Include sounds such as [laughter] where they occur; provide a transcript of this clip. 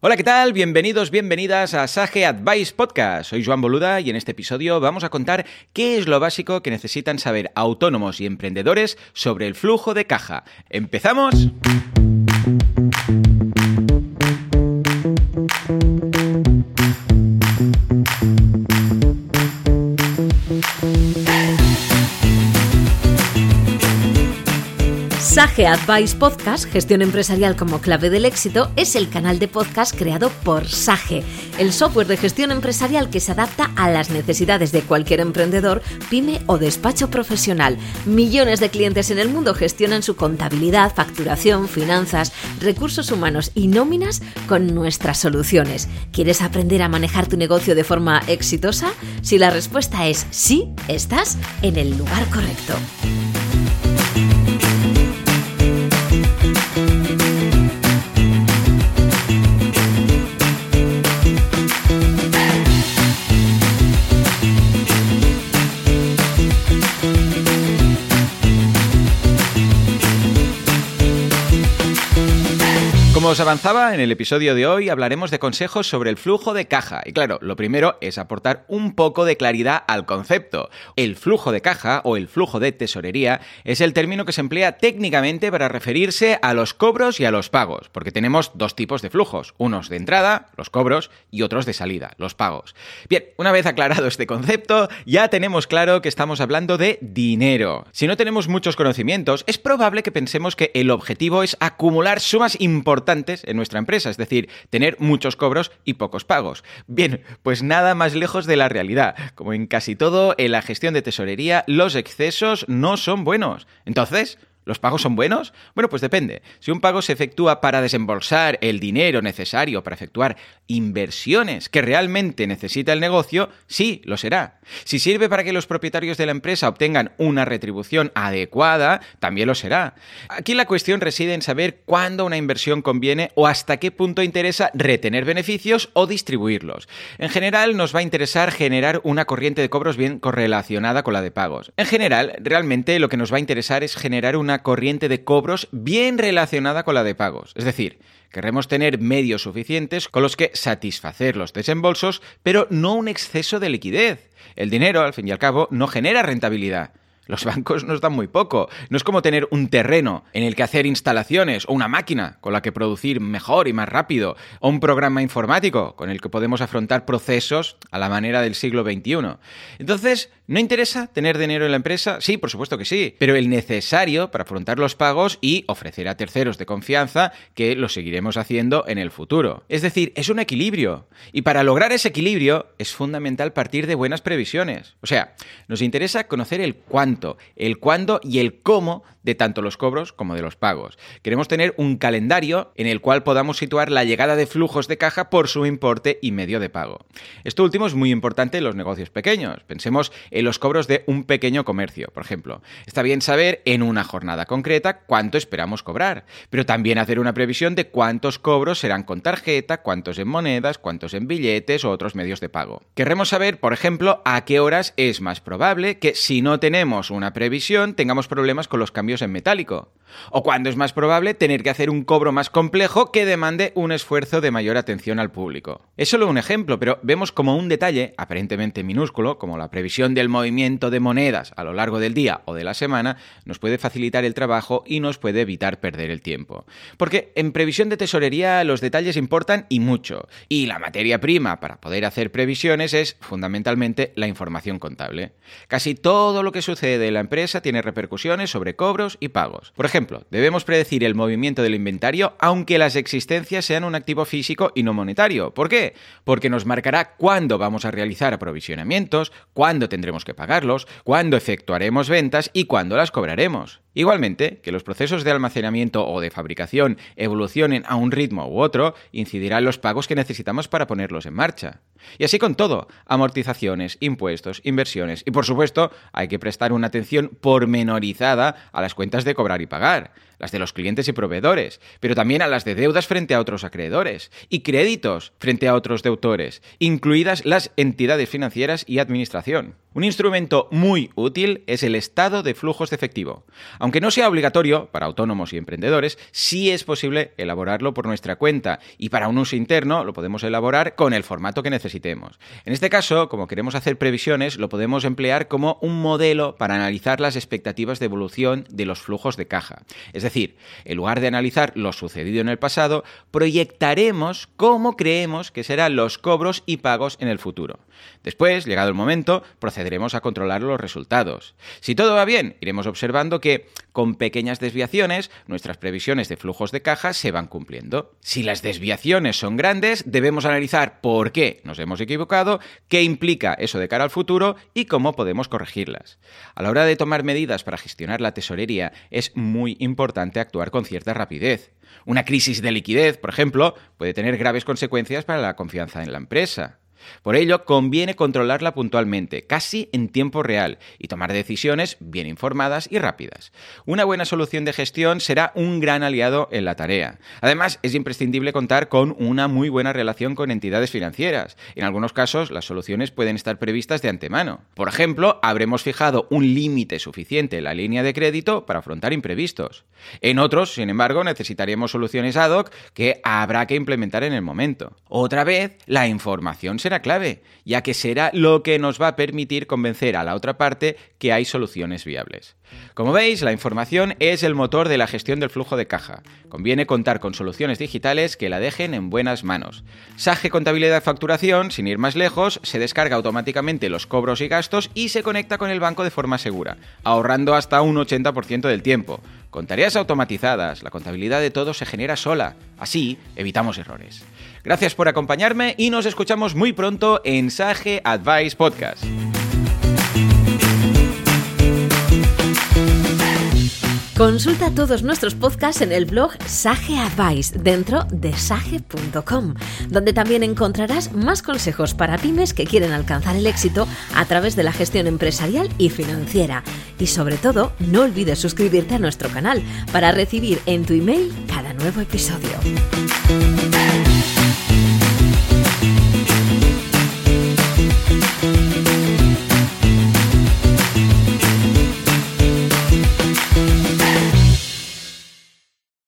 Hola, ¿qué tal? Bienvenidos, bienvenidas a Sage Advice Podcast. Soy Joan Boluda y en este episodio vamos a contar qué es lo básico que necesitan saber autónomos y emprendedores sobre el flujo de caja. ¿Empezamos? Advice Podcast, gestión empresarial como clave del éxito, es el canal de podcast creado por Sage, el software de gestión empresarial que se adapta a las necesidades de cualquier emprendedor, pyme o despacho profesional. Millones de clientes en el mundo gestionan su contabilidad, facturación, finanzas, recursos humanos y nóminas con nuestras soluciones. ¿Quieres aprender a manejar tu negocio de forma exitosa? Si la respuesta es sí, estás en el lugar correcto. Como os avanzaba, en el episodio de hoy hablaremos de consejos sobre el flujo de caja. Y claro, lo primero es aportar un poco de claridad al concepto. El flujo de caja o el flujo de tesorería es el término que se emplea técnicamente para referirse a los cobros y a los pagos, porque tenemos dos tipos de flujos, unos de entrada, los cobros, y otros de salida, los pagos. Bien, una vez aclarado este concepto, ya tenemos claro que estamos hablando de dinero. Si no tenemos muchos conocimientos, es probable que pensemos que el objetivo es acumular sumas importantes en nuestra empresa, es decir, tener muchos cobros y pocos pagos. Bien, pues nada más lejos de la realidad. Como en casi todo en la gestión de tesorería, los excesos no son buenos. Entonces, ¿Los pagos son buenos? Bueno, pues depende. Si un pago se efectúa para desembolsar el dinero necesario para efectuar inversiones que realmente necesita el negocio, sí, lo será. Si sirve para que los propietarios de la empresa obtengan una retribución adecuada, también lo será. Aquí la cuestión reside en saber cuándo una inversión conviene o hasta qué punto interesa retener beneficios o distribuirlos. En general, nos va a interesar generar una corriente de cobros bien correlacionada con la de pagos. En general, realmente lo que nos va a interesar es generar una corriente de cobros bien relacionada con la de pagos. Es decir, querremos tener medios suficientes con los que satisfacer los desembolsos, pero no un exceso de liquidez. El dinero, al fin y al cabo, no genera rentabilidad. Los [laughs] bancos nos dan muy poco. No es como tener un terreno en el que hacer instalaciones o una máquina con la que producir mejor y más rápido o un programa informático con el que podemos afrontar procesos a la manera del siglo XXI. Entonces, ¿no interesa tener dinero en la empresa? Sí, por supuesto que sí, pero el necesario para afrontar los pagos y ofrecer a terceros de confianza que lo seguiremos haciendo en el futuro. Es decir, es un equilibrio. Y para lograr ese equilibrio es fundamental partir de buenas previsiones. O sea, nos interesa conocer el cuánto el cuándo y el cómo de tanto los cobros como de los pagos. Queremos tener un calendario en el cual podamos situar la llegada de flujos de caja por su importe y medio de pago. Esto último es muy importante en los negocios pequeños. Pensemos en los cobros de un pequeño comercio, por ejemplo. Está bien saber en una jornada concreta cuánto esperamos cobrar, pero también hacer una previsión de cuántos cobros serán con tarjeta, cuántos en monedas, cuántos en billetes o otros medios de pago. Querremos saber, por ejemplo, a qué horas es más probable que si no tenemos una previsión, tengamos problemas con los cambios en metálico. O cuando es más probable tener que hacer un cobro más complejo que demande un esfuerzo de mayor atención al público. Es solo un ejemplo, pero vemos como un detalle, aparentemente minúsculo, como la previsión del movimiento de monedas a lo largo del día o de la semana, nos puede facilitar el trabajo y nos puede evitar perder el tiempo. Porque en previsión de tesorería los detalles importan y mucho, y la materia prima para poder hacer previsiones es fundamentalmente la información contable. Casi todo lo que sucede en la empresa tiene repercusiones sobre cobros y pagos. Por ejemplo, debemos predecir el movimiento del inventario aunque las existencias sean un activo físico y no monetario. ¿Por qué? Porque nos marcará cuándo vamos a realizar aprovisionamientos, cuándo tendremos que pagarlos, cuándo efectuaremos ventas y cuándo las cobraremos. Igualmente, que los procesos de almacenamiento o de fabricación evolucionen a un ritmo u otro incidirá en los pagos que necesitamos para ponerlos en marcha. Y así con todo, amortizaciones, impuestos, inversiones y por supuesto hay que prestar una atención pormenorizada a las cuentas de cobrar y pagar las de los clientes y proveedores, pero también a las de deudas frente a otros acreedores y créditos frente a otros deudores, incluidas las entidades financieras y administración. Un instrumento muy útil es el estado de flujos de efectivo. No sea obligatorio para autónomos y emprendedores, sí es posible elaborarlo por nuestra cuenta y para un uso interno lo podemos elaborar con el formato que necesitemos. En este caso, como queremos hacer previsiones, lo podemos emplear como un modelo para analizar las expectativas de evolución de los flujos de caja. Es decir, en lugar de analizar lo sucedido en el pasado, proyectaremos cómo creemos que serán los cobros y pagos en el futuro. Después, llegado el momento, procederemos a controlar los resultados. Si todo va bien, iremos observando que, con pequeñas desviaciones, nuestras previsiones de flujos de caja se van cumpliendo. Si las desviaciones son grandes, debemos analizar por qué nos hemos equivocado, qué implica eso de cara al futuro y cómo podemos corregirlas. A la hora de tomar medidas para gestionar la tesorería, es muy importante actuar con cierta rapidez. Una crisis de liquidez, por ejemplo, puede tener graves consecuencias para la confianza en la empresa. Por ello, conviene controlarla puntualmente, casi en tiempo real, y tomar decisiones bien informadas y rápidas. Una buena solución de gestión será un gran aliado en la tarea. Además, es imprescindible contar con una muy buena relación con entidades financieras. En algunos casos, las soluciones pueden estar previstas de antemano. Por ejemplo, habremos fijado un límite suficiente en la línea de crédito para afrontar imprevistos. En otros, sin embargo, necesitaremos soluciones ad hoc que habrá que implementar en el momento. Otra vez, la información clave, ya que será lo que nos va a permitir convencer a la otra parte que hay soluciones viables. Como veis, la información es el motor de la gestión del flujo de caja. Conviene contar con soluciones digitales que la dejen en buenas manos. Sage Contabilidad Facturación, sin ir más lejos, se descarga automáticamente los cobros y gastos y se conecta con el banco de forma segura, ahorrando hasta un 80% del tiempo. Con tareas automatizadas, la contabilidad de todo se genera sola. Así evitamos errores. Gracias por acompañarme y nos escuchamos muy pronto en Sage Advice Podcast. Consulta todos nuestros podcasts en el blog Sage Advice dentro de sage.com, donde también encontrarás más consejos para pymes que quieren alcanzar el éxito a través de la gestión empresarial y financiera. Y sobre todo, no olvides suscribirte a nuestro canal para recibir en tu email cada nuevo episodio.